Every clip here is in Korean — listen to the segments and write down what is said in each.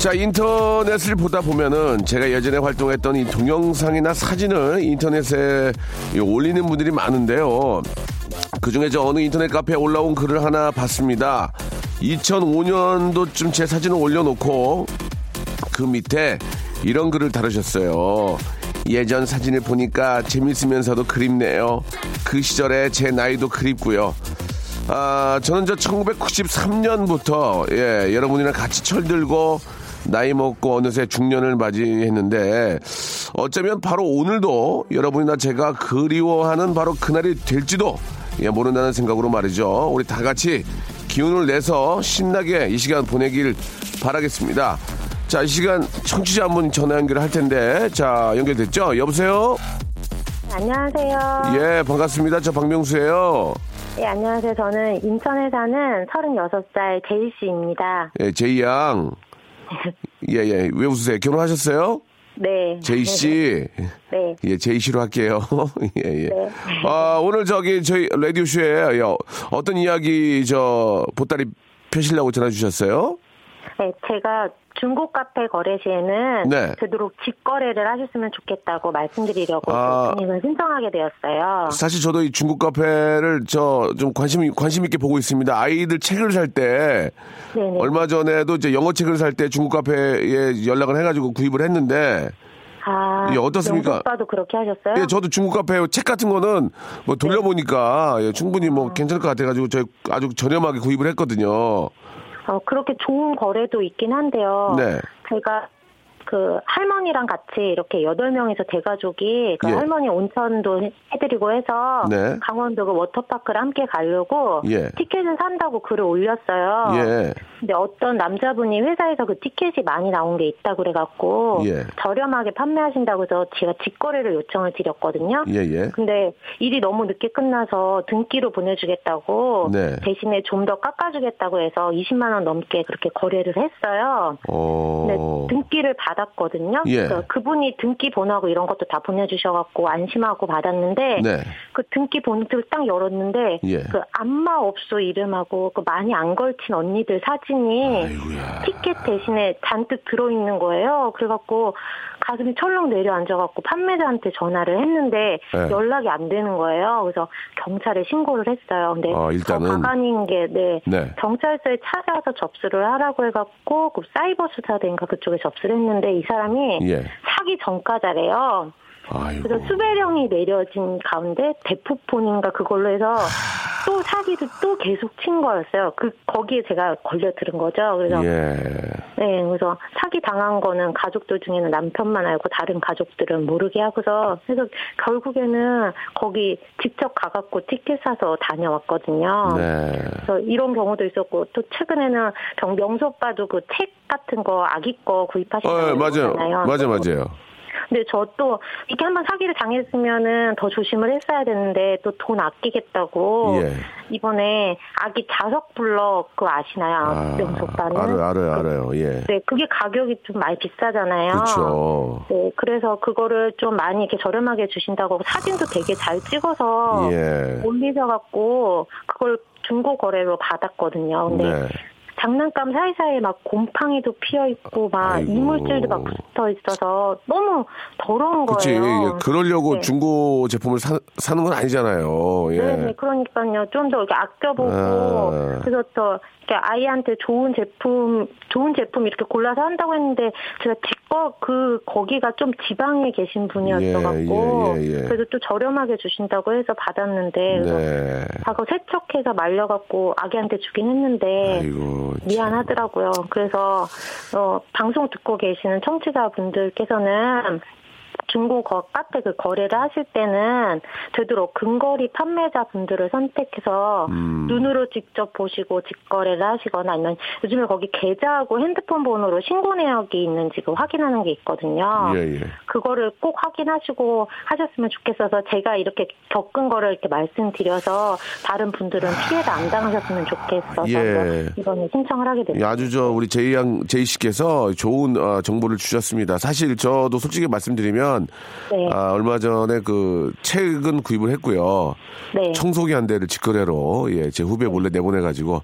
자, 인터넷을 보다 보면은 제가 예전에 활동했던 이 동영상이나 사진을 인터넷에 올리는 분들이 많은데요. 그 중에 저 어느 인터넷 카페에 올라온 글을 하나 봤습니다. 2005년도쯤 제 사진을 올려놓고 그 밑에 이런 글을 다루셨어요. 예전 사진을 보니까 재밌으면서도 그립네요. 그 시절에 제 나이도 그립고요. 아, 저는 저 1993년부터 예, 여러분이랑 같이 철들고 나이 먹고 어느새 중년을 맞이했는데 어쩌면 바로 오늘도 여러분이나 제가 그리워하는 바로 그날이 될지도 예, 모른다는 생각으로 말이죠. 우리 다 같이 기운을 내서 신나게 이 시간 보내길 바라겠습니다. 자, 이 시간 청취자 한 분 전화 연결을 할 텐데 자, 연결됐죠? 여보세요? 안녕하세요. 예, 반갑습니다. 저 박명수예요. 예, 안녕하세요. 저는 인천에 사는 36살 제이 씨입니다. 예, 제이 양. 예, 예. 왜 웃으세요? 결혼하셨어요? 네. 제이 씨. 네. 예, 제이 씨로 할게요. 예, 예. 네. 아, 오늘 저기 저희 라디오 쇼에 예, 어떤 이야기 저 보따리 펴시려고 전화 주셨어요? 네, 제가 중고 카페 거래 시에는 네. 되도록 직거래를 하셨으면 좋겠다고 말씀드리려고 아. 신청을 신청하게 되었어요. 사실 저도 이 중국 카페를 저 좀 관심 관심 있게 보고 있습니다. 아이들 책을 살 때. 얼마 전에도 이제 영어 책을 살 때 중국 카페에 연락을 해가지고 구입을 했는데 아, 예, 어떻습니까? 오빠도 그렇게 하셨어요? 예, 저도 중국 카페 책 같은 거는 뭐 돌려보니까 예, 충분히 아. 뭐 괜찮을 것 같아가지고 저 아주 저렴하게 구입을 했거든요. 어, 그렇게 좋은 거래도 있긴 한데요. 네. 제가 그 할머니랑 같이 이렇게 여덟 명이서 대가족이 그 예. 할머니 온천도 해- 해드리고 해서 네. 강원도 그 워터파크를 함께 가려고 예. 티켓을 산다고 글을 올렸어요. 예. 근데 어떤 남자분이 회사에서 그 티켓이 많이 나온 게 있다고 그래갖고 예. 저렴하게 판매하신다고 해서 제가 직거래를 요청을 드렸거든요. 예, 예. 근데 일이 너무 늦게 끝나서 등기로 보내주겠다고 네. 대신에 좀 더 깎아주겠다고 해서 20만 원 넘게 그렇게 거래를 했어요. 근데 어. 등기를 받 았거든요. 예. 그래서 그분이 등기 번호하고 이런 것도 다 보내주셔갖고 안심하고 받았는데 네. 그 등기 봉투를 딱 열었는데 예. 그 안마 업소 이름하고 그 많이 안 걸친 언니들 사진이 아이고야. 티켓 대신에 잔뜩 들어있는 거예요. 그래갖고 가슴이 철렁 내려앉아갖고 판매자한테 전화를 했는데 네. 연락이 안 되는 거예요. 그래서 경찰에 신고를 했어요. 근데 어, 일단은. 저 가관인 게 네. 네. 경찰서에 찾아와서 접수를 하라고 해갖고 그 사이버 수사대인가 그쪽에 접수를 했는데 이 사람이 예. 사기 전과자래요. 아이고. 그래서 수배령이 내려진 가운데 대포폰인가 그걸로 해서 또 사기를 또 계속 친 거였어요. 그 거기에 제가 걸려 들은 거죠. 그래서 예. 네, 그래서 사기 당한 거는 가족들 중에는 남편만 알고 다른 가족들은 모르게 하고서 그래서 결국에는 거기 직접 가갖고 티켓 사서 다녀왔거든요. 네. 그래서 이런 경우도 있었고 또 최근에는 경 명수 오빠도 그 책 같은 거 아기 거 구입하신다고 어, 예, 맞아요. 그러잖아요. 맞아요, 맞아요. 근데 저또 이렇게 한번 사기를 당했으면은 더 조심을 했어야 되는데 또 돈 아끼겠다고 예. 이번에 아기 자석 블럭 그거 아시나요? 명수 오빠는? 알아요, 알아요, 알아요. 예. 네, 그게 가격이 좀 많이 비싸잖아요. 그렇죠. 네, 그래서 그거를 좀 많이 이렇게 저렴하게 주신다고 사진도 되게 잘 찍어서 예. 올리셔갖고 그걸 중고 거래로 받았거든요. 근데 네. 장난감 사이사이에 막 곰팡이도 피어 있고 막 아이고. 이물질도 막 붙어 있어서 너무 더러운 그치. 거예요. 예, 그러려고 네. 중고 제품을 사, 사는 건 아니잖아요. 예. 네, 그러니까요. 좀 더 이렇게 아껴보고 아. 그래서 더 이렇게 아이한테 좋은 제품, 좋은 제품 이렇게 골라서 한다고 했는데 제가 직접 그 거기가 좀 지방에 계신 분이었어갖고 예, 예, 예. 그래도 또 저렴하게 주신다고 해서 받았는데 그래서 네. 과거 세척해서 말려갖고 아기한테 주긴 했는데 아이고. 참. 미안하더라고요. 그래서 어, 방송 듣고 계시는 청취자분들께서는 중고 거 카페 그 거래를 하실 때는 되도록 근거리 판매자 분들을 선택해서 음. 눈으로 직접 보시고 직거래를 하시거나 아니면 요즘에 거기 계좌하고 핸드폰 번호로 신고 내역이 있는지 그 확인하는 게 있거든요. 예, 예. 그거를 꼭 확인하시고 하셨으면 좋겠어서 제가 이렇게 겪은 거를 이렇게 말씀드려서 다른 분들은 피해를 안 당하셨으면 좋겠어서 예. 이번에 신청을 하게 예, 됐습니다. 아주 저 우리 제이 양 제이 씨께서 좋은 어, 정보를 주셨습니다. 사실 저도 솔직히 말씀드리면 네. 아, 얼마 전에 그 책은 구입을 했고요. 네. 청소기 한 대를 직거래로 예, 제 후배 몰래 내보내 가지고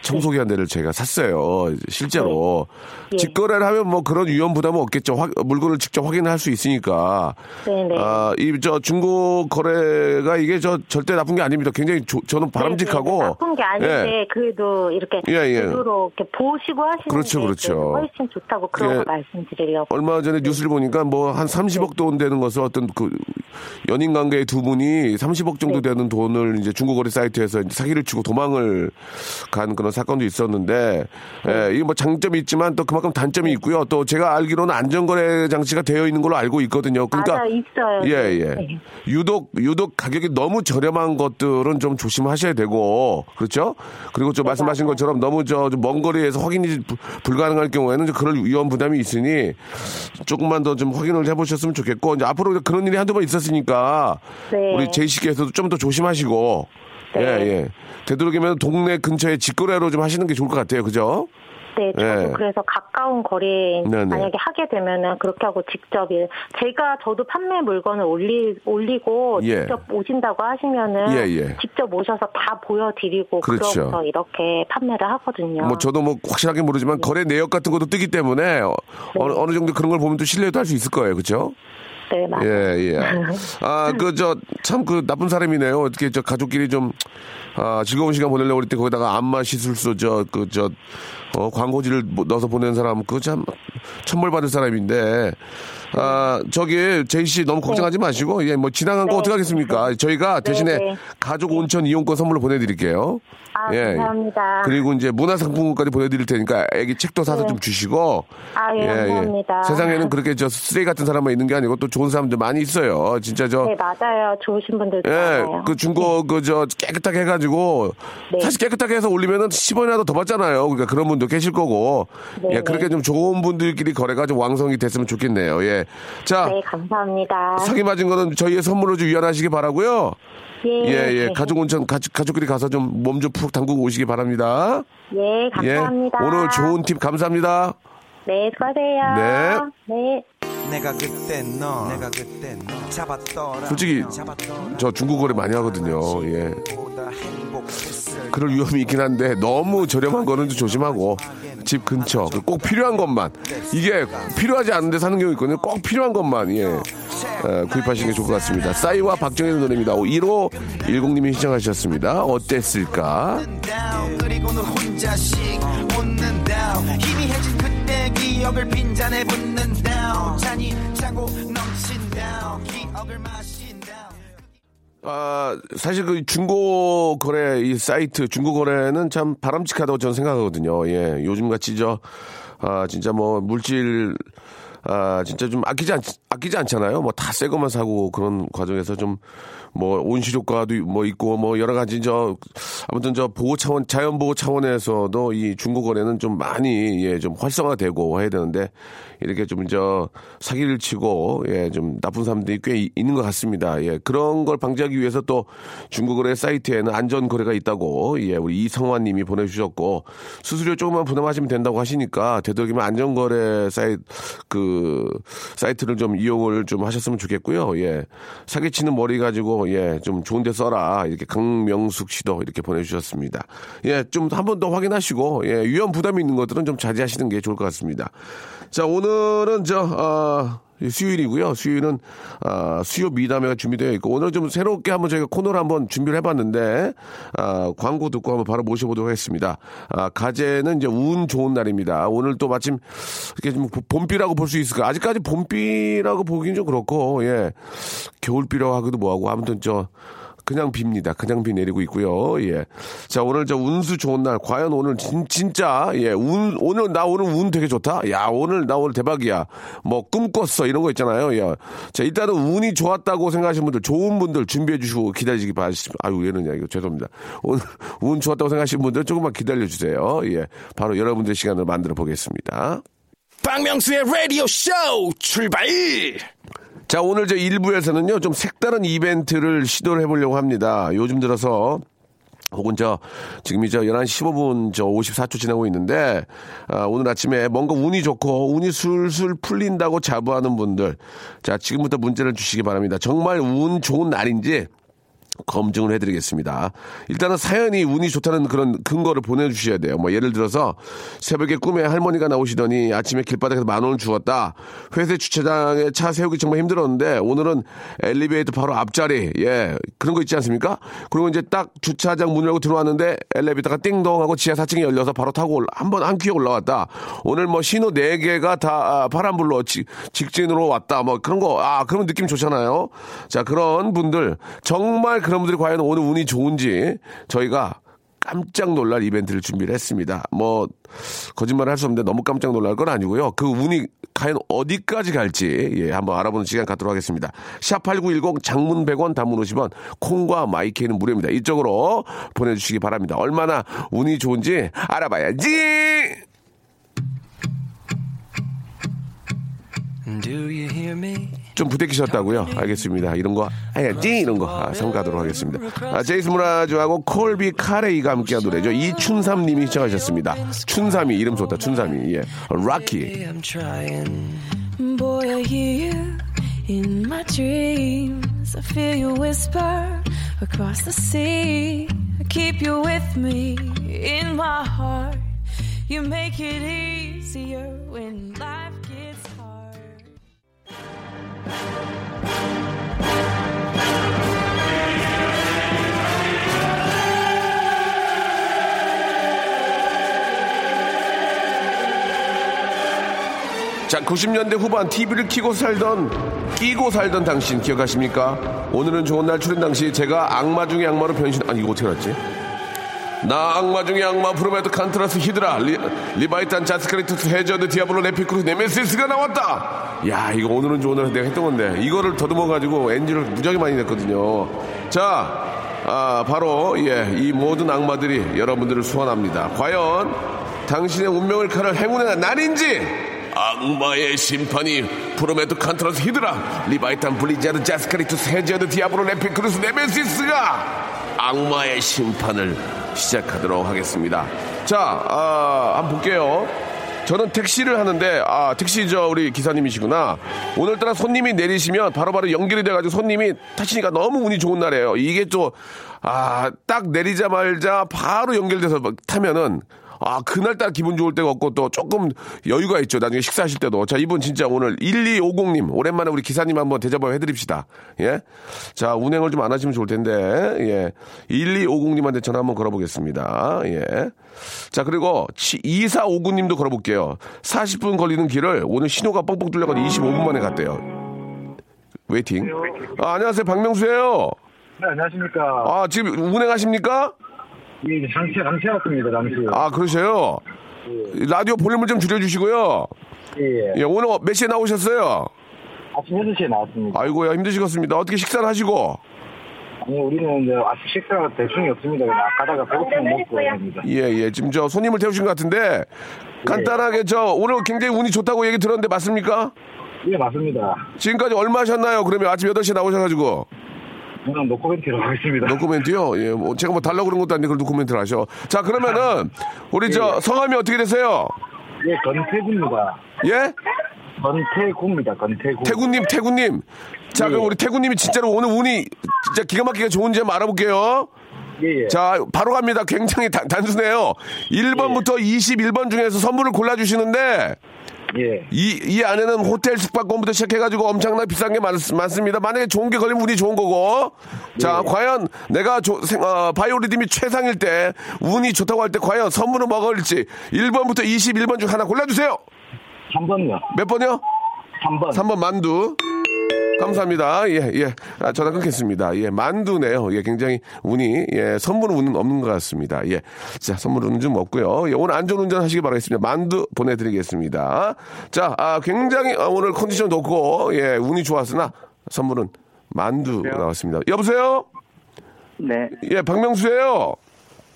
청소기 한 대를 제가 샀어요. 실제로 예. 직거래를 하면 뭐 그런 위험 부담은 없겠죠. 확- 물건을 직접 확인할 수 있으니까. 네네. 아, 이 저 중고 거래가 이게 저 절대 나쁜 게 아닙니다. 굉장히 조- 저는 바람직하고 네, 네, 나쁜 게 아닌데 예. 그래도 이렇게 예, 예. 이렇게 보시고 하시는 그렇죠, 게 그렇죠. 훨씬 좋다고 그런 예. 거 말씀드리려고. 얼마 전에 뉴스를 보니까 뭐 한 30억 돈 되는 것을 어떤 그 연인 관계의 두 분이 30억 정도 네. 되는 돈을 이제 중고 거래 사이트에서 이제 사기를 치고 도망을 간 그런 사건도 있었는데 네. 예, 이게 뭐 장점이 있지만 또 그만큼 단점이 있고요. 또 제가 알기로는 안전거래 장치가 되어 있는 걸로 알고 있거든요. 그러니까 맞아 있어요. 예, 예. 네. 유독, 유독 가격이 너무 저렴한 것들은 좀 조심하셔야 되고, 그렇죠? 그리고 좀 말씀하신 맞아요. 것처럼 너무 저, 좀먼 거리에서 확인이 불- 불가능할 경우에는 그럴 위험 부담이 있으니 조금만 더 좀 확인을 해보셨으면 좋겠고, 이제 앞으로 그런 일이 한두 번 있었으니까, 네. 우리 제이 씨께서도 좀 더 조심하시고, 네. 예, 예. 되도록이면 동네 근처에 직거래로 좀 하시는 게 좋을 것 같아요. 그죠? 네, 저도 예. 그래서 가까운 거리에 네네. 만약에 하게 되면은 그렇게 하고 직접 일 제가 저도 판매 물건을 올리 올리고 예. 직접 오신다고 하시면은 예, 예. 직접 오셔서 다 보여드리고 그렇죠. 그러고서 이렇게 판매를 하거든요. 뭐 저도 뭐 확실하게 모르지만 거래 내역 같은 것도 뜨기 때문에 어, 어느, 어느 정도 그런 걸 보면 또 신뢰도 할 수 있을 거예요. 그렇죠? 네, 맞아요. 예, 예. 아, 그, 저, 참, 그, 나쁜 사람이네요. 어떻게, 저, 가족끼리 좀, 아, 즐거운 시간 보내려고 때 거기다가 안마 시술소, 저, 그, 저, 어, 광고지를 뭐 넣어서 보내는 사람, 그거 참, 천벌 받을 사람인데, 아, 저기, 제이 씨 너무 걱정하지 마시고, 예, 뭐, 지나간 거 네. 어떡하겠습니까? 저희가 대신에 네. 가족 온천 이용권 선물로 보내드릴게요. 아, 감사합니다. 그리고 이제 문화상품권까지 보내드릴 테니까 애기 책도 사서 네. 좀 주시고. 아, 예, 감사합니다. 세상에는 그렇게 저 쓰레기 같은 사람만 있는 게 아니고 또 좋은 사람들 많이 있어요. 진짜 저. 네, 맞아요. 좋으신 분들도 예, 많아요. 그 중고 그 저 깨끗하게 해가지고 네. 사실 깨끗하게 해서 올리면은 10원이라도 더 받잖아요. 그러니까 그런 분도 계실 거고 네, 예, 그렇게 네. 좀 좋은 분들끼리 거래가 좀 왕성이 됐으면 좋겠네요. 예, 자 네, 감사합니다. 사기 맞은 거는 저희의 선물로 좀 위안하시기 바라고요. 예, 예, 예, 가족 온천 가족, 가족끼리 가서 좀 몸 좀 푹 담그고 오시기 바랍니다. 예, 감사합니다. 예, 오늘 좋은 팁 감사합니다. 네, 수고하세요. 네. 내가 그때 너 내가 그때 너 잡았더라 솔직히 저 중국 거래 많이 하거든요. 예. 그럴 위험이 있긴 한데 너무 저렴한 거는 좀 조심하고 집 근처 그꼭 필요한 것만 이게 필요하지 않은데 사는 경우 있거든요. 꼭 필요한 것만 예 에, 구입하시는 게 좋을 것 같습니다. 싸이와 박정현의 노래입니다. 1호 10님이 신청하셨습니다. 어땠을까? 기억을 빈잔에 붓는다 잔이 차고 넘친다 기억을 마신다 아, 사실 그 중고 거래 이 사이트 중고 거래는 참 바람직하다고 저는 생각하거든요. 예. 요즘 같이 저, 아, 진짜 뭐 물질, 아, 진짜 좀 아끼지 않, 아끼지 않잖아요. 뭐 다 새 것만 사고 그런 과정에서 좀 뭐 온실효과도 뭐 있고 뭐 여러 가지 저 아무튼 저 보호 차원 자연 보호 차원에서도 이 중고 거래는 좀 많이 예 좀 활성화되고 해야 되는데 이렇게 좀 저 사기를 치고 예 좀 나쁜 사람들이 꽤 이- 있는 것 같습니다. 예 그런 걸 방지하기 위해서 또 중고 거래 사이트에는 안전 거래가 있다고 예 우리 이성환님이 보내주셨고 수수료 조금만 부담하시면 된다고 하시니까 되도록이면 안전 거래 사이트 그 사이트를 좀 이용을 좀 하셨으면 좋겠고요. 예 사기치는 머리 가지고 예 좀 좋은데 써라 이렇게 강명숙 씨도 이렇게 보내. 보내주셨습니다. 예, 좀 한 번 더 확인하시고, 예, 위험 부담이 있는 것들은 좀 자제하시는 게 좋을 것 같습니다. 자, 오늘은 저, 어, 수요일이고요. 수요일은 아, 수요 미담회가 준비되어 있고 오늘 좀 새롭게 한번 저희가 코너를 한번 준비를 해봤는데 아, 광고 듣고 한번 바로 모셔보도록 하겠습니다. 아, 가재는 이제 운 좋은 날입니다. 오늘 또 마침 이렇게 좀 봄비라고 볼 수 있을까? 아직까지 봄비라고 보기는 좀 그렇고 예 겨울비라고 하기도 뭐하고 아무튼 저 그냥 빕니다. 그냥 비 내리고 있고요. 예. 자, 오늘 저 운수 좋은 날. 과연 오늘 진, 진짜, 예, 운, 오늘, 나 오늘 운 되게 좋다? 야, 오늘, 나 오늘 대박이야. 뭐, 꿈꿨어. 이런 거 있잖아요. 예. 자, 일단은 운이 좋았다고 생각하시는 분들, 좋은 분들 준비해 주시고 기다리시기 바라겠습니다. 아유, 얘는 야, 이거 죄송합니다. 오늘 운 좋았다고 생각하시는 분들 조금만 기다려 주세요. 예. 바로 여러분들 시간을 만들어 보겠습니다. 박명수의 라디오 쇼 출발! 자, 오늘 저 1부에서는요, 좀 색다른 이벤트를 시도를 해보려고 합니다. 요즘 들어서, 혹은 저, 지금이 저 11시 15분 저 54초 지나고 있는데, 아, 오늘 아침에 뭔가 운이 좋고, 운이 술술 풀린다고 자부하는 분들. 자, 지금부터 문제를 주시기 바랍니다. 정말 운 좋은 날인지, 검증을 해드리겠습니다. 일단은 사연이 운이 좋다는 그런 근거를 보내주셔야 돼요. 뭐 예를 들어서 새벽에 꿈에 할머니가 나오시더니 아침에 길바닥에서 만 원을 주었다. 회사 주차장에 차 세우기 정말 힘들었는데 오늘은 엘리베이터 바로 앞자리 예 그런 거 있지 않습니까? 그리고 이제 딱 주차장 문 열고 들어왔는데 엘리베이터가 띵동하고 지하 4층이 열려서 바로 타고 한번 한 퀴에 올라왔다. 오늘 뭐 신호 4개가 다 아, 파란불로 직, 직진으로 왔다. 뭐 그런 거 아 그러면 느낌 좋잖아요. 자 그런 분들 정말 그런 분들이 과연 오늘 운이 좋은지 저희가 깜짝 놀랄 이벤트를 준비를 했습니다. 뭐 거짓말을 할수 없는데 너무 깜짝 놀랄 건 아니고요. 그 운이 과연 어디까지 갈지 예, 한번 알아보는 시간 갖도록 하겠습니다. 샵8910 장문 100원 단문 50원 콩과 마이케이는 무료입니다. 이쪽으로 보내주시기 바랍니다. 얼마나 운이 좋은지 알아봐야지. Do you hear me? 좀 부대끼셨다고요? 알겠습니다. 이런 거 해야지 이런 거 아, 삼가도록 하겠습니다. 아, 제이스 무라주하고 콜비 카레이가 함께한 노래죠. 이춘삼님이 시청하셨습니다. 춘삼이 이름 좋다. 춘삼이 예, 락키. 자, 90년대 후반 TV를 키고 살던, 끼고 살던 당신 기억하십니까? 오늘은 좋은 날 출연 당시 제가 악마 중의 악마로 변신, 아니, 이거 어떻게 알았지? 나 악마 중의 악마 프로메트 칸트라스 히드라 리, 리바이탄 자스크리투스 해저드 디아블로 레피크루스 네메시스가 나왔다! 야 이거 오늘은 날 내가 했던 건데. 이거를 더듬어 가지고 엔지를 무지하게 많이 냈거든요. 자 아, 바로 예, 이 모든 악마들이 여러분들을 소환합니다. 과연 당신의 운명을 가를 행운의 날인지! 악마의 심판이 프로메트 칸트라스 히드라 리바이탄 블리자드 자스크리투스 해저드 디아블로 레피크루스 네메시스가 악마의 심판을 시작하도록 하겠습니다. 자, 아, 한번 볼게요. 저는 택시를 하는데, 아, 택시 저 우리 기사님이시구나. 오늘따라 손님이 내리시면 바로바로 연결이 돼가지고 손님이 타시니까 너무 운이 좋은 날이에요. 이게 또, 아, 딱 내리자마자 바로 연결돼서 막 타면은, 아, 그날따라 기분 좋을 때가 없고 또 조금 여유가 있죠. 나중에 식사하실 때도. 자, 이분 진짜 오늘 1250님, 오랜만에 우리 기사님 한번 대접을 해드립시다. 예. 자, 운행을 좀 안 하시면 좋을 텐데, 예. 1250님한테 전화 한번 걸어보겠습니다. 예. 자, 그리고 2459님도 걸어볼게요. 40분 걸리는 길을 오늘 신호가 뻥뻥 뚫려가지고 25분 만에 갔대요. Waiting. 아, 안녕하세요. 박명수예요 네, 안녕하십니까. 아, 지금 운행하십니까? 예, 정차, 정차했습니다, 정차. 아, 그러세요? 라디오 볼륨을 좀 줄여주시고요. 예, 예. 예, 오늘 몇 시에 나오셨어요? 아침 6시에 나왔습니다. 아이고야, 힘드시겠습니다. 어떻게 식사를 하시고? 아니, 우리는 이제 아침 식사가 대중이 없습니다. 그냥 가다가 배고프면 먹고 합니다. 예, 예. 지금 저 손님을 태우신 것 같은데, 간단하게 저 오늘 굉장히 운이 좋다고 얘기 들었는데 맞습니까? 예, 맞습니다. 지금까지 얼마 하셨나요? 그러면 아침 8시에 나오셔가지고. 저는 노코멘트로 하겠습니다. 노코멘트요? 예, 뭐 제가 뭐 달라고 그런 것도 아닌데 그걸 노코멘트를 하셔. 자, 그러면은, 우리 저 성함이 어떻게 되세요? 예, 건태구입니다. 예? 건태구입니다, 건태구. 태구님, 태구님. 자, 그럼 예. 우리 태구님이 진짜로 오늘 운이 진짜 기가 막히게 좋은지 한번 알아볼게요. 예, 예. 자, 바로 갑니다. 굉장히 단, 단순해요. 1번부터 21번 중에서 선물을 골라주시는데, 예. 이, 이 안에는 호텔 숙박권부터 시작해가지고 엄청나게 비싼 게 많, 많습니다. 만약에 좋은 게 걸리면 운이 좋은 거고. 자, 과연 내가 조, 생, 어, 바이오리듬이 최상일 때, 운이 좋다고 할 때 과연 선물을 먹을지 1번부터 21번 중 하나 골라주세요. 3번요. 몇 번이요? 3번. 3번 만두. 감사합니다. 예, 예. 아, 전화 끊겠습니다. 예, 만두네요. 예, 굉장히 운이, 예, 선물은 운 없는 것 같습니다. 예. 자, 선물은 좀 없고요. 예, 오늘 안전 운전 하시기 바라겠습니다. 만두 보내드리겠습니다. 자, 아, 굉장히 아, 오늘 컨디션 좋고, 예, 운이 좋았으나 선물은 만두 나왔습니다. 여보세요? 네, 예, 박명수예요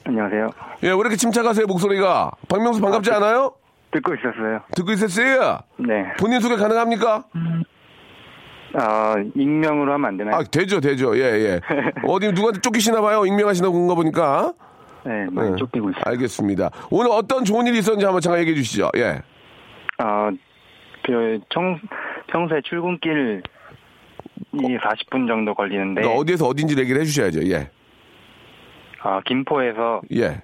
안녕하세요. 예, 왜 이렇게 침착하세요, 목소리가? 박명수 반갑지 않아요? 듣고 있었어요. 듣고 있었어요? 네. 본인 소개 가능합니까? 아, 익명으로 하면 안 되나요? 아, 되죠, 되죠. 예, 예. 어디 누구한테 쫓기시나 봐요. 익명하시나 거 보니까. 네, 많이 예. 쫓기고 있어요. 알겠습니다. 오늘 어떤 좋은 일이 있었는지 한번 잠깐 얘기해 주시죠. 예. 아, 그, 청, 평소에 출근길 이 40분 정도 걸리는데, 그러니까 어디에서 어딘지 얘기를 해 주셔야죠. 예. 아, 김포에서, 예.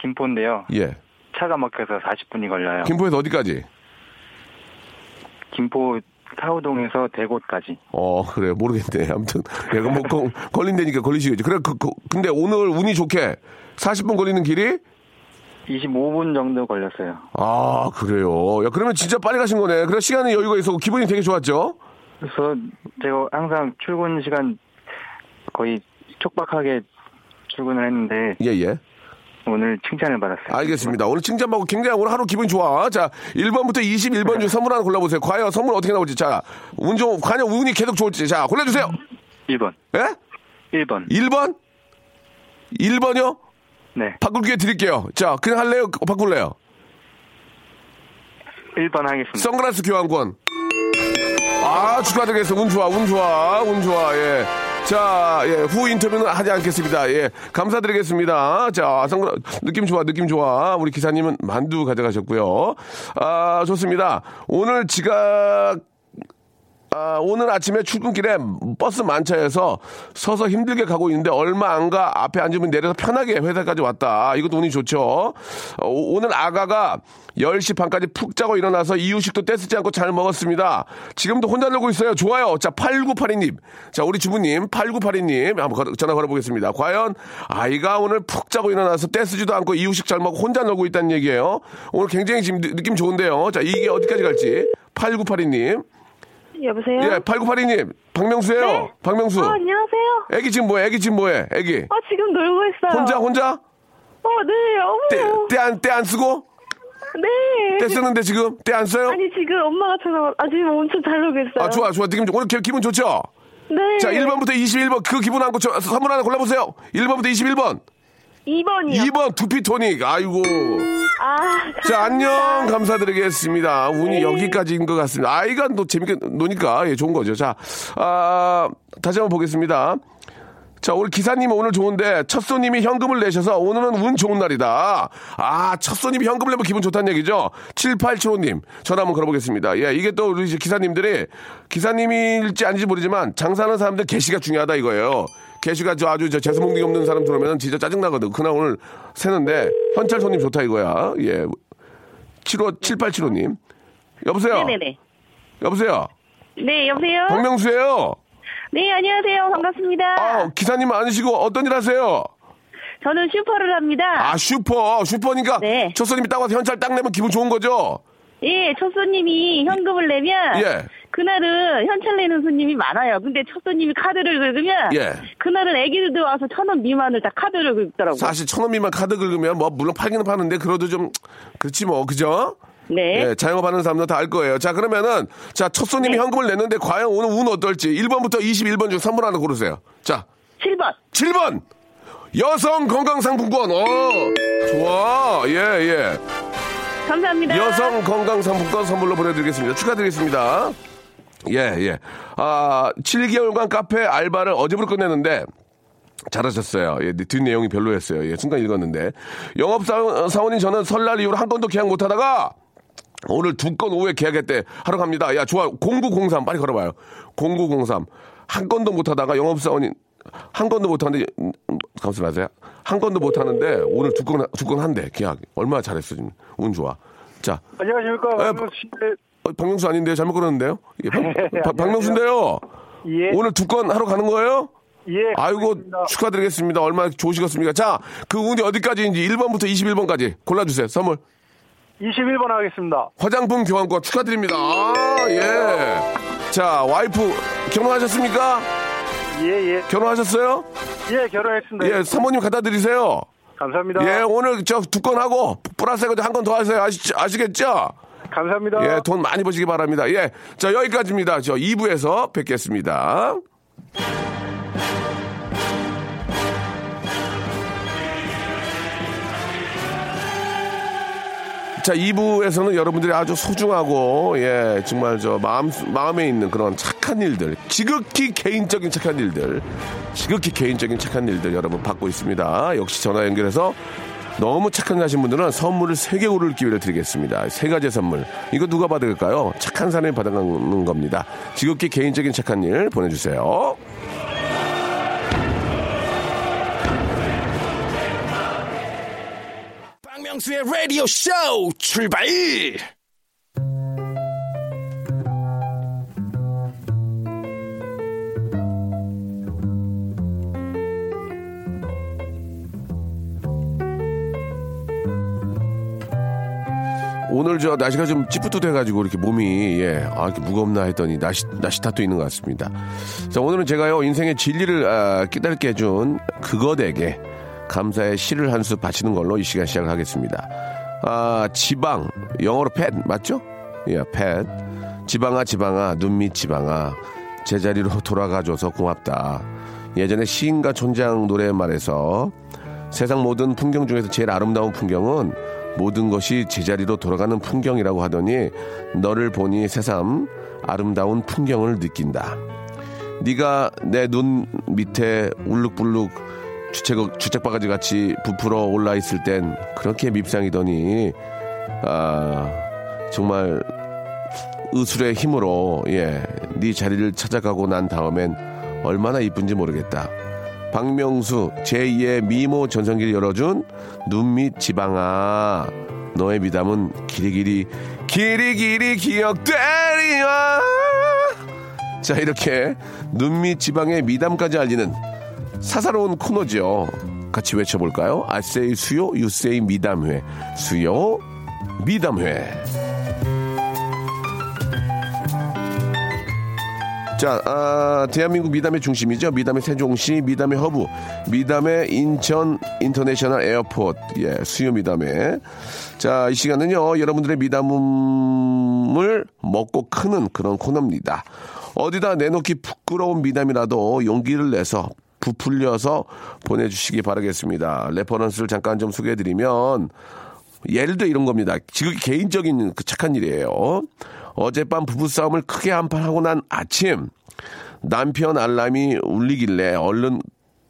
김포인데요. 예. 차가 막혀서 40분이 걸려요. 김포에서 어디까지? 김포 사우동에서 대곳까지. 어, 그래요. 모르겠네. 아무튼. 얘가 뭐, 거- 걸린다니까 걸리시겠죠. 그래, 그, 그, 근데 오늘 운이 좋게 40분 걸리는 길이? 25분 정도 걸렸어요. 아, 그래요. 야, 그러면 진짜 빨리 가신 거네. 그래, 시간에 여유가 있었고, 기분이 되게 좋았죠? 그래서 제가 항상 출근 시간 거의 촉박하게 출근을 했는데, 예, 예. 오늘 칭찬을 받았어요. 알겠습니다. 오늘 칭찬받고 굉장히 오늘 하루 기분 좋아. 자, 1번부터 21번 중 선물 하나 골라보세요. 과연 선물 어떻게 나올지. 자, 운 좀, 과연 운이 계속 좋을지. 자, 골라주세요. 1번. 예? 1번. 1번? 1번이요? 네. 바꿀 기회 드릴게요. 자, 그냥 할래요? 바꿀래요? 1번 하겠습니다. 선글라스 교환권. 아, 축하드리겠습니다. 운 좋아, 운 좋아, 운 좋아, 예. 자, 예, 후 인터뷰는 하지 않겠습니다. 예, 감사드리겠습니다. 자, 선글라 느낌 좋아, 느낌 좋아. 우리 기사님은 만두 가져가셨고요. 아, 좋습니다. 오늘 지각, 아, 오늘 아침에 출근길에 버스 만차에서 서서 힘들게 가고 있는데 얼마 안 가 앞에 앉으면 내려서 편하게 회사까지 왔다. 이것도 운이 좋죠. 어, 오늘 아가가 10시 반까지 푹 자고 일어나서 이유식도 떼쓰지 않고 잘 먹었습니다. 지금도 혼자 놀고 있어요. 좋아요. 자, 8982님. 자, 우리 주부님, 8982님. 한번 걸- 전화 걸어보겠습니다. 과연 아이가 오늘 푹 자고 일어나서 떼쓰지도 않고 이유식 잘 먹고 혼자 놀고 있다는 얘기예요. 오늘 굉장히 지금 느- 느낌 좋은데요. 자, 이게 어디까지 갈지. 8982님. 여보세요? 예, 8982님. 박명수예요. 네? 박명수. 아, 안녕하세요. 애기 지금 뭐해? 애기 지금 뭐해? 애기. 아, 지금 놀고 있어요. 혼자 혼자? 어, 네, 어머. 때안때 안 쓰고? 네. 때 쓰는데 지금 때 안 써요? 아니, 지금 엄마가 전화, 아, 지금 엄청 잘 놀고 있어요. 아, 좋아, 좋아. 좋- 오늘 기- 기분 좋죠? 네. 자, 1번부터 21번 그 기분 안고 저, 선물 하나 골라보세요. 1번부터 21번. 2번이요. 2번 두피토닉. 아이고. 아, 자, 안녕. 감사드리겠습니다. 운이 여기까지인 것 같습니다. 아이가 또 재밌게 노니까, 예, 좋은 거죠. 자, 아, 다시 한번 보겠습니다. 자, 우리 기사님 오늘 좋은데, 첫 손님이 현금을 내셔서 오늘은 운 좋은 날이다. 아, 첫 손님이 현금을 내면 기분 좋다는 얘기죠? 7875님, 전화 한번 걸어보겠습니다. 예, 이게 또 우리 기사님들이, 기사님일지 아닌지 모르지만, 장사하는 사람들 개시가 중요하다 이거예요. 개시가 저 아주 저 재수목리 없는 사람 들어오면 진짜 짜증나거든. 그날 오늘 새는데, 현찰 손님 좋다 이거야. 예. 75, 7875님. 여보세요? 네네네. 여보세요? 네, 여보세요? 박명수예요 네, 안녕하세요. 반갑습니다. 아, 기사님 아니시고 어떤 일 하세요? 저는 슈퍼를 합니다. 아, 슈퍼. 슈퍼니까 네. 첫 손님이 딱 와서 현찰 딱 내면 기분 좋은 거죠? 예, 첫 손님이 현금을 내면 예. 그날은 현찰 내는 손님이 많아요. 근데 첫 손님이 카드를 긁으면 예. 그날은 애기들도 와서 천 원 미만을 다 카드를 긁더라고요. 사실 천 원 미만 카드 긁으면 뭐 물론 팔기는 파는데 그래도 좀 그렇지 뭐 그죠? 네. 예, 자영업하는 사람들 다 알 거예요. 자 그러면은 자 첫 손님이 네. 현금을 냈는데 과연 오늘 운 어떨지 1번부터 21번 중 선물 하나 고르세요. 자 7번. 7번 여성 건강 상품권. 어 좋아 예 예. 감사합니다. 여성 건강 상품권 선물로 보내드리겠습니다. 축하드리겠습니다. 예, 예. 아, 7개월간 카페 알바를 어제부터 끝냈는데, 잘하셨어요. 예, 뒷 내용이 별로였어요. 예, 순간 읽었는데. 영업사원인 저는 설날 이후로 한 건도 계약 못 하다가, 오늘 두 건 오후에 계약했대. 하러 갑니다. 야, 좋아. 0903. 빨리 걸어봐요. 0903. 한 건도 못 하다가 영업사원인, 한 건도 못 하는데, 음, 감사 마세요. 한 건도 못 하는데, 오늘 두 건, 두 건 한대, 계약. 얼마나 잘했어, 지금. 운 좋아. 자, 안녕하십니까. 에, 씨. 어, 박명수 아닌데요? 잘못 걸었는데요? 예, 박, 박- 박명수인데요? 예. 오늘 두 건 하러 가는 거예요? 예. 아이고, 그렇습니다. 축하드리겠습니다. 얼마나 좋으시겠습니까? 자, 그 운이 어디까지인지 1번부터 21번까지 골라주세요. 선물. 21번 하겠습니다. 화장품 교환권 축하드립니다. 아, 예. 자, 와이프 결혼하셨습니까? 예, 예. 결혼하셨어요? 예, 결혼했습니다. 예, 사모님 갖다 드리세요. 감사합니다. 예, 오늘 저 두 건 하고 플러스 한건 더 하세요. 아시, 아시겠죠? 감사합니다. 예, 돈 많이 버시기 바랍니다. 예. 자, 여기까지입니다. 저 2부에서 뵙겠습니다. 자, 2부에서는 여러분들이 아주 소중하고, 예, 정말 저 마음, 마음에 있는 그런 착한 일들, 지극히 개인적인 착한 일들, 지극히 개인적인 착한 일들 여러분 받고 있습니다. 역시 전화 연결해서 너무 착한 하신 분들은 선물을 3개 고를 기회를 드리겠습니다. 세 가지 선물. 이거 누가 받을까요? 착한 사람이 받아가는 겁니다. 지극히 개인적인 착한 일 보내주세요. 박명수의 라디오 쇼 출발! 오늘 저 날씨가 좀 찌뿌듯해가지고 이렇게 몸이 예, 아 이렇게 무겁나 했더니 날씨 날씨 탓도 있는 것 같습니다. 자 오늘은 제가요 인생의 진리를 아, 깨닫게 해준 그것에게 감사의 시를 한 수 바치는 걸로 이 시간 시작을 하겠습니다. 아 지방 영어로 팻 맞죠? 예, 팻 지방아 지방아 눈밑 지방아 제자리로 돌아가줘서 고맙다. 예전에 시인과 촌장 노래말에서 세상 모든 풍경 중에서 제일 아름다운 풍경은 모든 것이 제자리로 돌아가는 풍경이라고 하더니 너를 보니 새삼 아름다운 풍경을 느낀다. 네가 내 눈 밑에 울룩불룩 주책, 주책바가지 같이 부풀어 올라 있을 땐 그렇게 밉상이더니 아 정말 의술의 힘으로 예, 네 자리를 찾아가고 난 다음엔 얼마나 이쁜지 모르겠다. 박명수 제2의 미모 전성기를 열어준 눈밑 지방아. 너의 미담은 길이길이 길이길이 기억되리와. 자 이렇게 눈밑 지방의 미담까지 알리는 사사로운 코너죠. 같이 외쳐볼까요? Say 수요 say 미담회. 수요 미담회 자, 아, 대한민국 미담의 중심이죠. 미담의 세종시, 미담의 허브, 미담의 인천 International Airport, 예, 수요 미담의. 자, 이 시간은요, 여러분들의 미담을 먹고 크는 그런 코너입니다. 어디다 내놓기 부끄러운 미담이라도 용기를 내서 부풀려서 보내주시기 바라겠습니다. reference를 잠깐 좀 소개해드리면, 예를 들어 이런 겁니다. 지극히 개인적인 그 착한 일이에요. 어젯밤 부부싸움을 크게 한판 하고 난 아침 남편 알람이 울리길래 얼른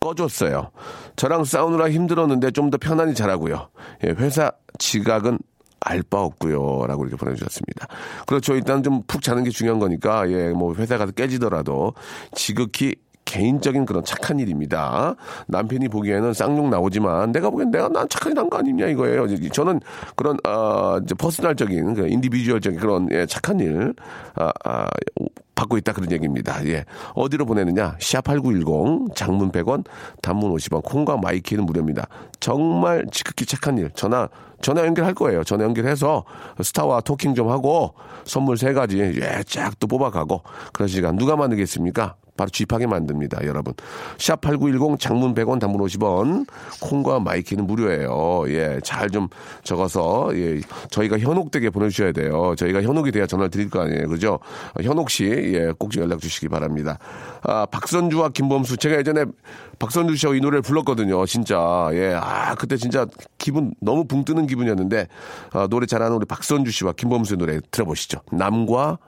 꺼줬어요. 저랑 싸우느라 힘들었는데 좀 더 편안히 자라고요. 예, 회사 지각은 알 바 없고요. 라고 이렇게 보내주셨습니다. 그렇죠. 일단 좀 푹 자는 게 중요한 거니까, 예, 뭐 회사 가서 깨지더라도 지극히 개인적인 그런 착한 일입니다. 남편이 보기에는 쌍욕 나오지만 내가 보기엔 내가 난 착한 일 한 거 아니냐 이거예요. 저는 그런 어 이제 personal적인 그 individual적인 그런 예, 착한 일 아, 아, 받고 있다 그런 얘기입니다. 예. 어디로 보내느냐? 샵8910 장문 100원, 단문 50원, 콩과 마이케이는 무료입니다. 정말 지극히 착한 일. 전화 전화 연결할 거예요. 전화 연결해서 스타와 talking 좀 하고 선물 세 가지 예, 쫙 또 뽑아가고 그런 시간 누가 만들겠습니까? 바로 쥐파게 만듭니다, 여러분. 샵 8910 장문 100원 단문 50원 콩과 my K는 무료예요. 예, 잘 좀 적어서 예, 저희가 현혹되게 보내 주셔야 돼요. 저희가 현혹이 돼야 전화를 드릴 거 아니에요. 그죠? 현혹 씨, 예, 꼭좀 연락 주시기 바랍니다. 아, 박선주와 김범수. 제가 예전에 박선주 씨하고 이 노래를 불렀거든요. 진짜. 예, 아, 그때 진짜 기분 너무 붕 뜨는 기분이었는데 아, 노래 잘하는 우리 박선주 씨와 김범수의 노래 들어보시죠. 남과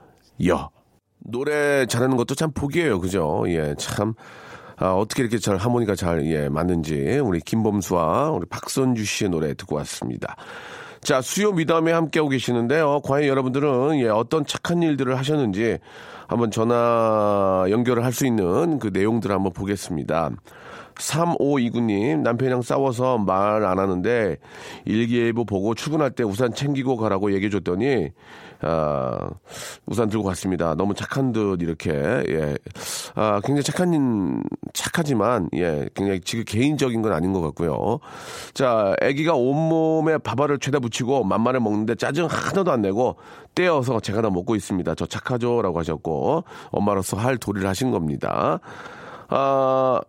여. 노래 잘하는 것도 참 복이에요. 그죠? 예, 참. 아, 어떻게 이렇게 잘 하모니가 잘, 예, 맞는지, 우리 김범수와 우리 박선주 씨의 노래 듣고 왔습니다. 자, 수요 미담에 함께하고 계시는데요. 과연 여러분들은 예, 어떤 착한 일들을 하셨는지 한번 전화 연결을 할 수 있는 그 내용들을 한번 보겠습니다. 3529님, 남편이랑 싸워서 말 안 하는데 일기예보 보고 출근할 때 우산 챙기고 가라고 얘기해 줬더니, 아, 우산 들고 갔습니다. 너무 착한 듯 이렇게, 예. 아, 굉장히 착한, 착하지만, 예, 굉장히 지금 개인적인 건 아닌 것 같고요. 자, 아기가 온몸에 밥알을 죄다 붙이고 만만을 먹는데 짜증 하나도 안 내고 떼어서 제가 다 먹고 있습니다. 저 착하죠? 라고 하셨고, 엄마로서 할 도리를 하신 겁니다. 아,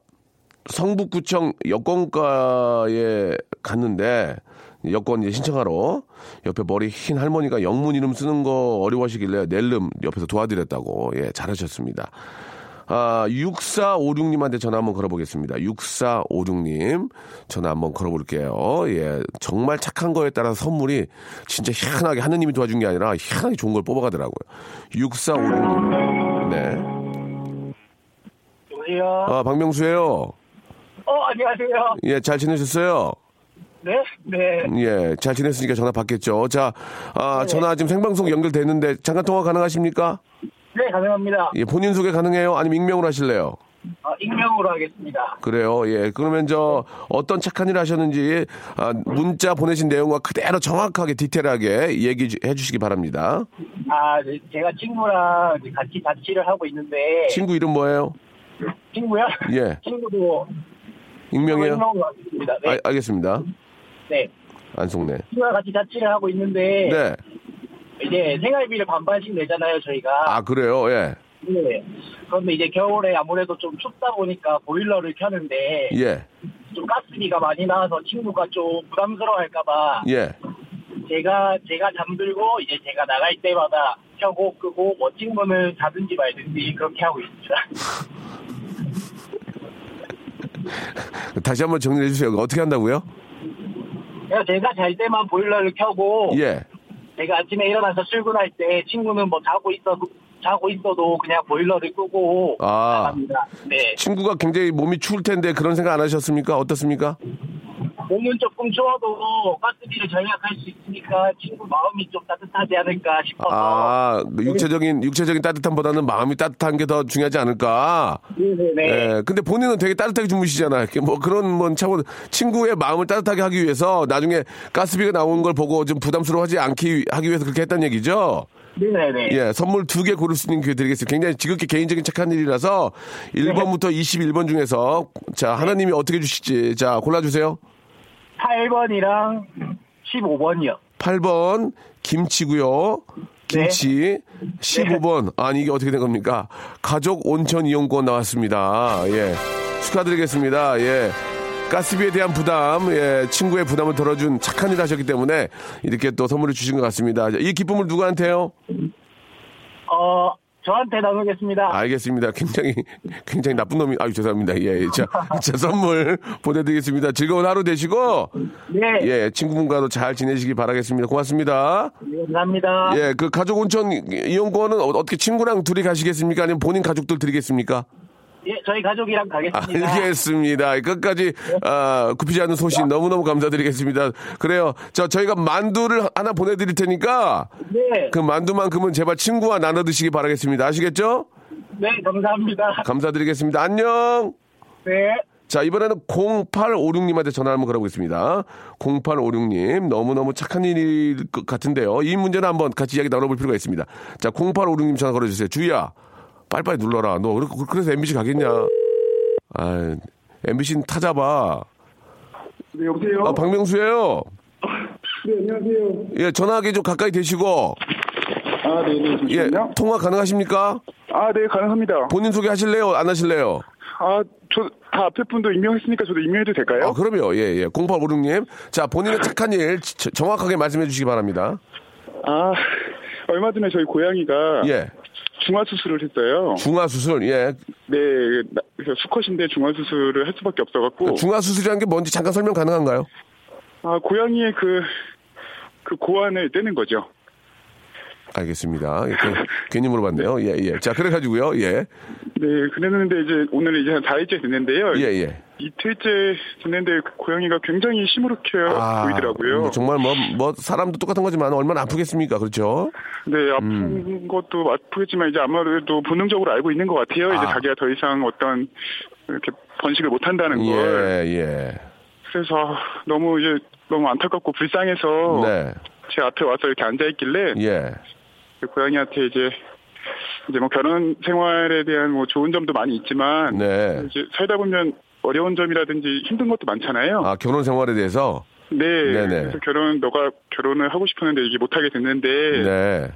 성북구청 여권과에 갔는데 여권 이제 신청하러 옆에 머리 흰 할머니가 영문 이름 쓰는 거 어려워하시길래 낼름 옆에서 도와드렸다고 예 잘하셨습니다. 아 6456님한테 전화 한번 걸어보겠습니다. 6456님 전화 한번 걸어볼게요. 예 정말 착한 거에 따라서 선물이 진짜 희한하게 하느님이 도와준 게 아니라 희한하게 좋은 걸 뽑아가더라고요. 6456님 네. 여보세요? 아 박명수예요. 어, 안녕하세요. 예, 잘 지내셨어요? 네? 네. 예, 잘 지냈으니까 전화 받겠죠. 자, 아, 전화 지금 생방송 연결되는데 잠깐 통화 가능하십니까? 네, 가능합니다. 예, 본인 소개 가능해요? 아니면 익명으로 하실래요? 어, 익명으로 하겠습니다. 그래요. 예. 그러면 저 어떤 착한 일 하셨는지 아, 문자 보내신 내용과 그대로 정확하게 디테일하게 얘기해 주시기 바랍니다. 아, 네, 제가 친구랑 같이 자취를 하고 있는데. 친구 이름 뭐예요? 친구요? 예. 친구도. 익명이에요? 익명으로 하겠습니다. 네. 아, 알겠습니다. 네. 안송네. 친구랑 같이 자취를 하고 있는데. 네. 이제 생활비를 반반씩 내잖아요, 저희가. 아, 그래요? 예. 네. 그런데 이제 겨울에 아무래도 좀 춥다 보니까 보일러를 켜는데 예. 좀 가스비가 많이 나와서 친구가 좀 부담스러워할까봐 예. 제가 제가 잠들고 이제 제가 나갈 때마다 켜고 끄고 뭐 친구는 자든지 말든지 그렇게 하고 있습니다. 다시 한번 정리해 주세요. 어떻게 한다고요? 그래서 제가 잘 때만 보일러를 켜고 예. 제가 아침에 일어나서 출근할 때 친구는 뭐 자고 있어도 자고 있어도 그냥 보일러를 끄고 아. 나갑니다. 네. 친구가 굉장히 몸이 추울 텐데 그런 생각 안 하셨습니까? 어떻습니까? 몸은 조금 추워도 가스비를 절약할 수 있으니까 친구 마음이 좀 따뜻하지 않을까 싶어서 아, 그 육체적인 육체적인 따뜻함보다는 마음이 따뜻한 게 더 중요하지 않을까? 네네네. 예. 근데 본인은 되게 따뜻하게 주무시잖아요. 뭐 그런 뭐 차원 친구의 마음을 따뜻하게 하기 위해서 나중에 가스비가 나오는 걸 보고 좀 부담스러워하지 않기 하기 위해서 그렇게 했다는 얘기죠. 네네네. 예, 선물 두 개 고를 수 있는 기회 드리겠습니다. 굉장히 지극히 개인적인 착한 일이라서 1번부터 21번 중에서 자, 하나님이 어떻게 주실지 자, 골라주세요. 8번이랑 15번이요. 8번 김치고요. 김치 15번 아니 이게 어떻게 된 겁니까? 가족 온천 이용권 나왔습니다. 예. 축하드리겠습니다. 예. 가스비에 대한 부담, 예, 친구의 부담을 덜어준 착한 일 하셨기 때문에 이렇게 또 선물을 주신 것 같습니다. 이 기쁨을 누구한테요? 어, 저한테 나누겠습니다. 알겠습니다. 굉장히, 굉장히 나쁜 놈이, 아유, 죄송합니다. 예, 예. 자, 자, 선물 보내드리겠습니다. 즐거운 하루 되시고, 네. 예, 친구분과도 잘 지내시기 바라겠습니다. 고맙습니다. 네, 감사합니다. 예, 그 가족 온천 이용권은 어- 어떻게 친구랑 둘이 가시겠습니까? 아니면 본인 가족들 드리겠습니까? 예, 저희 가족이랑 가겠습니다. 알겠습니다. 끝까지 아, 굽히지 않는 소식 너무너무 감사드리겠습니다. 그래요. 저 저희가 만두를 하나 보내드릴 테니까 네. 그 만두만큼은 제발 친구와 나눠 드시기 바라겠습니다. 아시겠죠? 네, 감사합니다. 감사드리겠습니다. 안녕. 네. 자, 이번에는 0856님한테 전화 한번 걸어보겠습니다. 0856님, 너무너무 착한 일일 것 같은데요. 이 문제는 한번 같이 이야기 나눠볼 필요가 있습니다. 자, 0856님 전화 걸어주세요. 주희야, 빨리빨리 눌러라. 너, 그래- 그래서 MBC 가겠냐? 아, MBC는 타잡아. 네, 여보세요? 아, 박명수예요 네, 안녕하세요. 예, 전화하기 좀 가까이 대시고. 아, 네 네. 예, 통화 가능하십니까? 아, 네, 가능합니다. 본인 소개 하실래요? 안 하실래요? 아, 저, 다 앞에 분도 임명했으니까 저도 임명해도 될까요? 아, 그럼요. 예, 예. 0856님. 자, 본인의 착한 일 저- 정확하게 말씀해 주시기 바랍니다. 아, 얼마 전에 저희 고양이가 예. 중화 수술을 했어요. 중화 수술, 예. 네, 그래서 수컷인데 중화 수술을 할 수밖에 없어갖고. 중화 수술이라는 게 뭔지 잠깐 설명 가능한가요? 아, 고양이의 그, 그 고환을 떼는 거죠. 알겠습니다. 예, 괜- 괜히 물어봤네요. 예, 예. 자, 그래가지고요. 예. 네, 그랬는데 이제 오늘 이제 한 4일째 됐는데요. 예, 예. 이틀째 됐는데 그 고양이가 굉장히 시무룩해 보이더라고요. 뭐 정말 뭐, 뭐, 사람도 똑같은 거지만 얼마나 아프겠습니까? 그렇죠? 네, 아픈 음. 것도 아프겠지만 이제 아무래도 본능적으로 알고 있는 것 같아요. 이제 아. 자기가 더 이상 어떤 이렇게 번식을 못 한다는 걸. 예, 예. 그래서 너무 이제 너무 안타깝고 불쌍해서 네. 제 앞에 와서 이렇게 앉아 있길래 예. 그 고양이한테 이제 이제 뭐 결혼 생활에 대한 뭐 좋은 점도 많이 있지만 네. 이제 살다 보면 어려운 점이라든지 힘든 것도 많잖아요. 아, 결혼 생활에 대해서? 네. 네네. 그래서 결혼 너가 결혼을 하고 싶었는데 이게 못 하게 됐는데 네.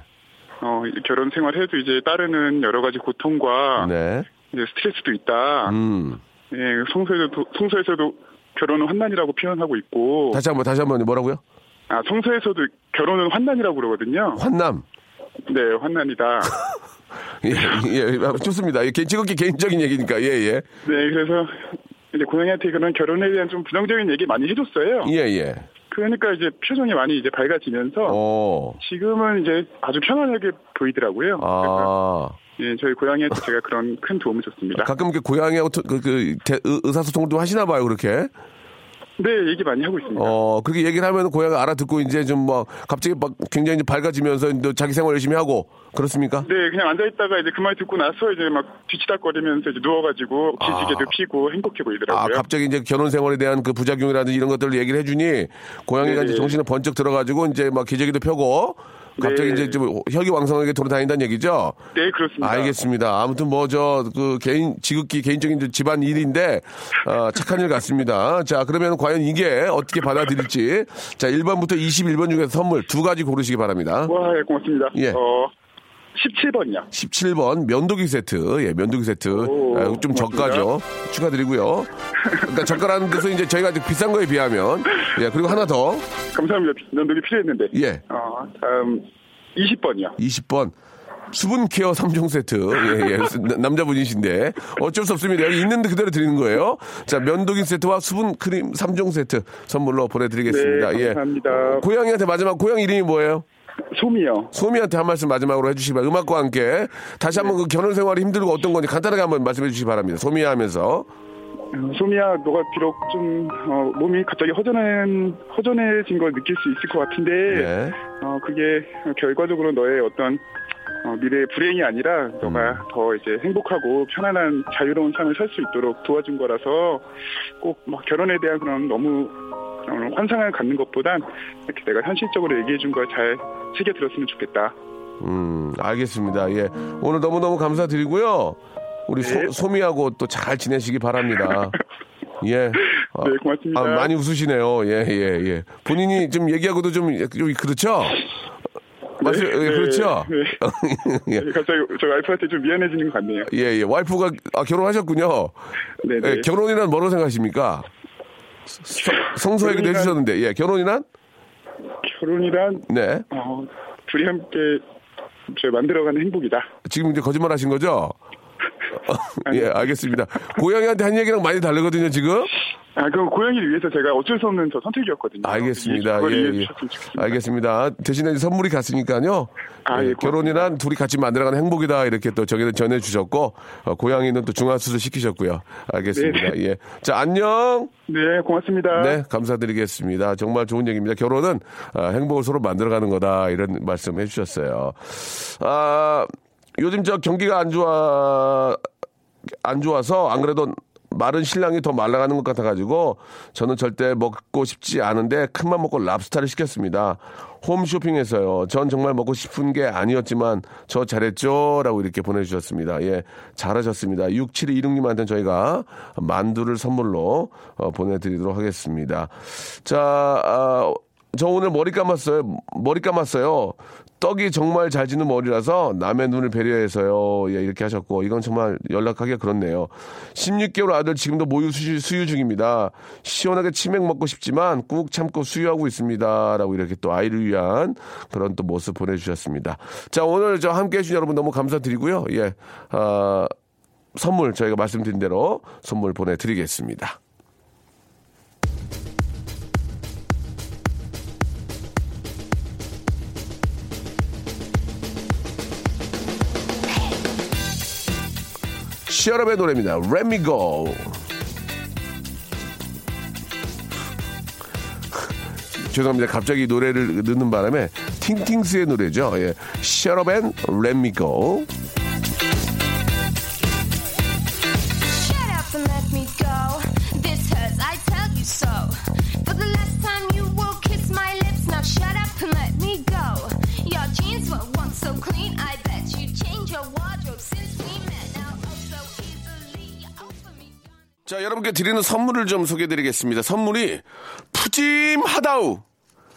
어 결혼 생활해도 이제 따르는 여러 가지 고통과 네. 이제 스트레스도 있다. 음. 예, 성서에서도 성서에서도 결혼은 환난이라고 표현하고 있고 다시 한 번, 다시 한번 뭐라고요? 아 성서에서도 결혼은 환난이라고 그러거든요. 환남. 네, 환난이다. 예, 예, 아, 좋습니다. 예, 개- 지극히 개인적인 얘기니까, 예, 예. 네, 그래서 이제 고양이한테 그런 결혼에 대한 좀 부정적인 얘기 많이 해줬어요. 예, 예. 그러니까 이제 표정이 많이 이제 밝아지면서 어. 지금은 이제 아주 편안하게 보이더라고요. 아. 예, 저희 고양이한테 제가 그런 큰 도움을 줬습니다. 가끔 이렇게 고양이하고 토- 그, 그, 대- 의- 의사소통도 하시나 봐요, 그렇게. 네, 얘기 많이 하고 있습니다. 어, 그렇게 얘기를 하면 고양이가 알아듣고 이제 좀 뭐, 갑자기 막 굉장히 밝아지면서 이제 자기 생활 열심히 하고, 그렇습니까? 네, 그냥 앉아있다가 이제 그 말 듣고 나서 이제 막 뒤치다거리면서 이제 누워가지고 기지개도 피고 행복해 아, 보이더라고요. 갑자기 이제 결혼 생활에 대한 그 부작용이라든지 이런 것들을 얘기를 해주니 고양이가 네네. 이제 정신에 번쩍 들어가지고 이제 막 기저귀도 펴고 갑자기 네. 이제 좀 혈기왕성하게 돌아다닌다는 얘기죠. 네, 그렇습니다. 알겠습니다. 아무튼 뭐 저 그 개인 지극히 개인적인 저 집안 일인데 어, 착한 일 같습니다. 자 그러면 과연 이게 어떻게 받아들일지 자 1번부터 21번 중에서 선물 두 가지 고르시기 바랍니다. 와, 예, 고맙습니다. 예. 어, 17번이요. 17번 면도기 세트, 예, 면도기 세트. 오, 아, 좀. 저가죠. 축하드리고요. 그러니까 저가라는 뜻은 이제 저희가 아주 비싼 거에 비하면. 예, 그리고 하나 더. 감사합니다. 면도기 필요했는데. 예. 어, 다음 20번이요. 20번. 수분 케어 3종 세트. 예, 예. 나- 남자분이신데. 어쩔 수 없습니다. 여기 있는데 그대로 드리는 거예요. 자, 면도기 세트와 수분 크림 3종 세트 선물로 보내드리겠습니다. 네, 예. 감사합니다. 고양이한테 마지막, 고양이 이름이 뭐예요? 소미요. 소미한테 한 말씀 마지막으로 해주시기 바랍니다. 음악과 함께. 다시 한번 그 결혼 생활이 힘들고 어떤 건지 간단하게 한번 말씀해 주시기 바랍니다. 소미야 하면서. 어, 소미야, 너가 비록 좀 어, 몸이 갑자기 허전한 허전해진 걸 느낄 수 있을 것 같은데, 예. 어, 그게 결과적으로 너의 어떤 어, 미래의 불행이 아니라 너가 음. 더 이제 행복하고 편안한 자유로운 삶을 살 수 있도록 도와준 거라서 꼭 막 결혼에 대한 그런 너무 환상을 갖는 것보단 이렇게 내가 현실적으로 얘기해 준 걸 잘 새겨 들었으면 좋겠다. 음, 알겠습니다. 예. 오늘 너무너무 감사드리고요. 우리 네. 소, 미하고 또 잘 지내시기 바랍니다. 예. 아, 네, 고맙습니다. 아, 많이 웃으시네요. 예, 예, 예. 본인이 좀 얘기하고도 좀, 좀 그렇죠? 맞아요. 예, 네, 그렇죠? 네. 예. 갑자기 저 와이프한테 좀 미안해지는 것 같네요. 예, 예. 와이프가 아, 결혼하셨군요. 네, 네. 예, 결혼이란 뭐로 생각하십니까? 성- 성소 얘기도 결혼이란- 해주셨는데, 예, 결혼이란? 결혼이란 네. 어, 둘이 함께 저 만들어가는 행복이다. 지금 이제 거짓말 하신 거죠? 예, 알겠습니다. 고양이한테 한 얘기랑 많이 다르거든요, 지금? 아, 그 고양이를 위해서 제가 어쩔 수 없는 저 선택이었거든요. 알겠습니다. 예, 예. 좋겠습니다. 알겠습니다. 대신에 선물이 갔으니까요. 아, 예, 예, 결혼이란 둘이 같이 만들어가는 행복이다. 이렇게 또 저기는 전해주셨고, 어, 고양이는 또 중화수술 시키셨고요. 알겠습니다. 네, 네. 예. 자, 안녕! 네, 고맙습니다. 네, 감사드리겠습니다. 정말 좋은 얘기입니다. 결혼은 아, 행복을 서로 만들어가는 거다. 이런 말씀 해주셨어요. 아, 요즘 저 경기가 안 좋아, 안 좋아서 안 그래도 마른 신랑이 더 말라가는 것 같아가지고 저는 절대 먹고 싶지 않은데 큰맘 먹고 랍스타를 시켰습니다. 홈쇼핑에서요. 전 정말 먹고 싶은 게 아니었지만 저 잘했죠? 라고 이렇게 보내주셨습니다. 예, 잘하셨습니다. 6726님한테는 저희가 만두를 선물로 어, 보내드리도록 하겠습니다. 자, 아, 저 오늘 머리 감았어요. 머리 감았어요. 떡이 정말 잘 지는 머리라서 남의 눈을 배려해서요. 예, 이렇게 하셨고, 이건 정말 연락하기가 그렇네요. 16개월 아들 지금도 모유 수유, 수유 중입니다. 시원하게 치맥 먹고 싶지만 꾹 참고 수유하고 있습니다. 라고 이렇게 또 아이를 위한 그런 또 모습 보내주셨습니다. 자, 오늘 저 함께 해주신 여러분 너무 감사드리고요. 예, 아, 선물 저희가 말씀드린 대로 선물 보내드리겠습니다. 시어럽의 노래입니다. Let me go. 죄송합니다. 갑자기 노래를 넣는 바람에 팅팅스의 노래죠. 예. Shut up and let me go. 자, 여러분께 드리는 선물을 좀 소개해 드리겠습니다. 선물이 푸짐하다우.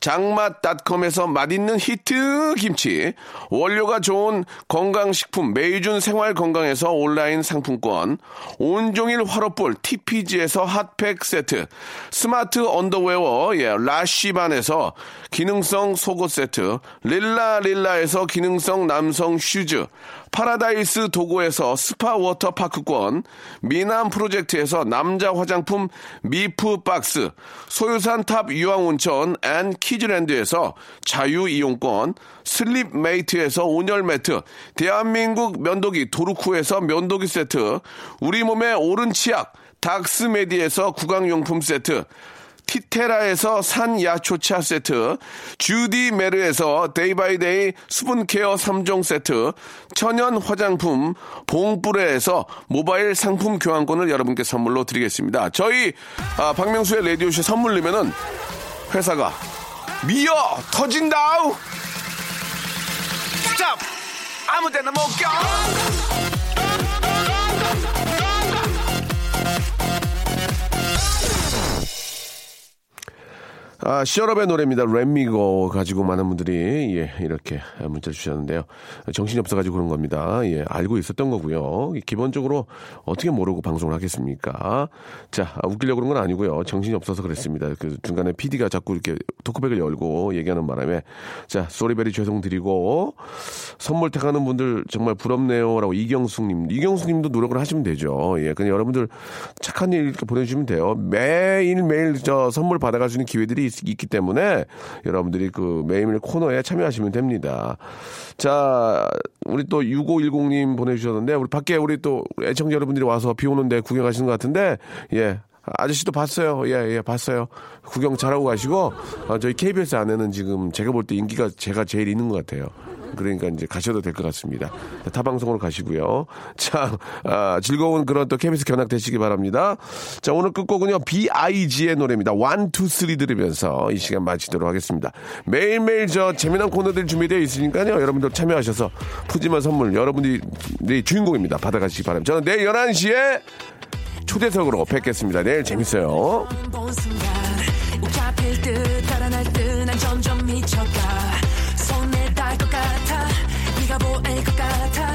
장맛닷컴에서 맛있는 히트 김치, 원료가 좋은 건강식품 메이준 생활건강에서 온라인 상품권, 온종일 화로볼 TPG에서 핫팩 세트, 스마트 언더웨어 예, 라쉬반에서 기능성 속옷 세트, 릴라 릴라에서 기능성 남성 슈즈, 파라다이스 도고에서 스파 워터파크권, 미남 프로젝트에서 남자 화장품 미프 박스, 소요산 탑 유황온천 and 키즈랜드에서 자유이용권, 슬립 메이트에서 온열 매트, 대한민국 면도기 도루코에서 면도기 세트, 우리 몸의 오른 치약, 닥스메디에서 구강용품 세트, 티테라에서 산야초차 세트, 주디 메르에서 day by day 수분케어 3종 세트, 천연 화장품 봉뿌레에서 모바일 상품 교환권을 여러분께 선물로 드리겠습니다. 저희 아, 박명수의 라디오쇼 선물 내면은 회사가 미어 터진다우 stop! 아무 데나 못 가! 아, 시어럽의 노래입니다. 랩미고 가지고 많은 분들이 예, 이렇게 문자 주셨는데요. 정신이 없어가지고 그런 겁니다. 예, 알고 있었던 거고요. 기본적으로 어떻게 모르고 방송을 하겠습니까? 자, 아, 웃기려고 그런 건 아니고요. 정신이 없어서 그랬습니다. 그 중간에 PD가 자꾸 이렇게 토크백을 열고 얘기하는 바람에 자, 소리베리 죄송드리고 선물 택하는 분들 정말 부럽네요라고 이경숙님, 이경숙님도 노력을 하시면 되죠. 예, 그냥 여러분들 착한 일 이렇게 보내주시면 돼요. 매일 매일 저 선물 받아갈 수 있는 기회들이 있, 기 때문에 여러분들이 그 매일매일 코너에 참여하시면 됩니다. 자, 우리 또 6510님 보내주셨는데 우리 밖에 우리 또 애청자 여러분들이 와서 비 오는데 구경하시는 것 같은데 예. 아저씨도 봤어요. 예, 예, 봤어요. 구경 잘하고 가시고, 아, 저희 KBS 안에는 지금 제가 볼 때 인기가 제가 제일 있는 것 같아요. 그러니까 이제 가셔도 될 것 같습니다. 타방송으로 가시고요. 자, 아, 즐거운 그런 또 KBS 견학 되시기 바랍니다. 자, 오늘 끝곡은요, B.I.G의 노래입니다. 1, 2, 3 들으면서 이 시간 마치도록 하겠습니다. 매일매일 저 재미난 코너들 준비되어 있으니까요. 여러분들 참여하셔서 푸짐한 선물 여러분들이 주인공입니다. 받아가시기 바랍니다. 저는 내일 11시에 초대석으로 뵙겠습니다. 내일 재밌어요. 점점 미쳐가 손에 닿을 것 같아 네가 보일 것 같아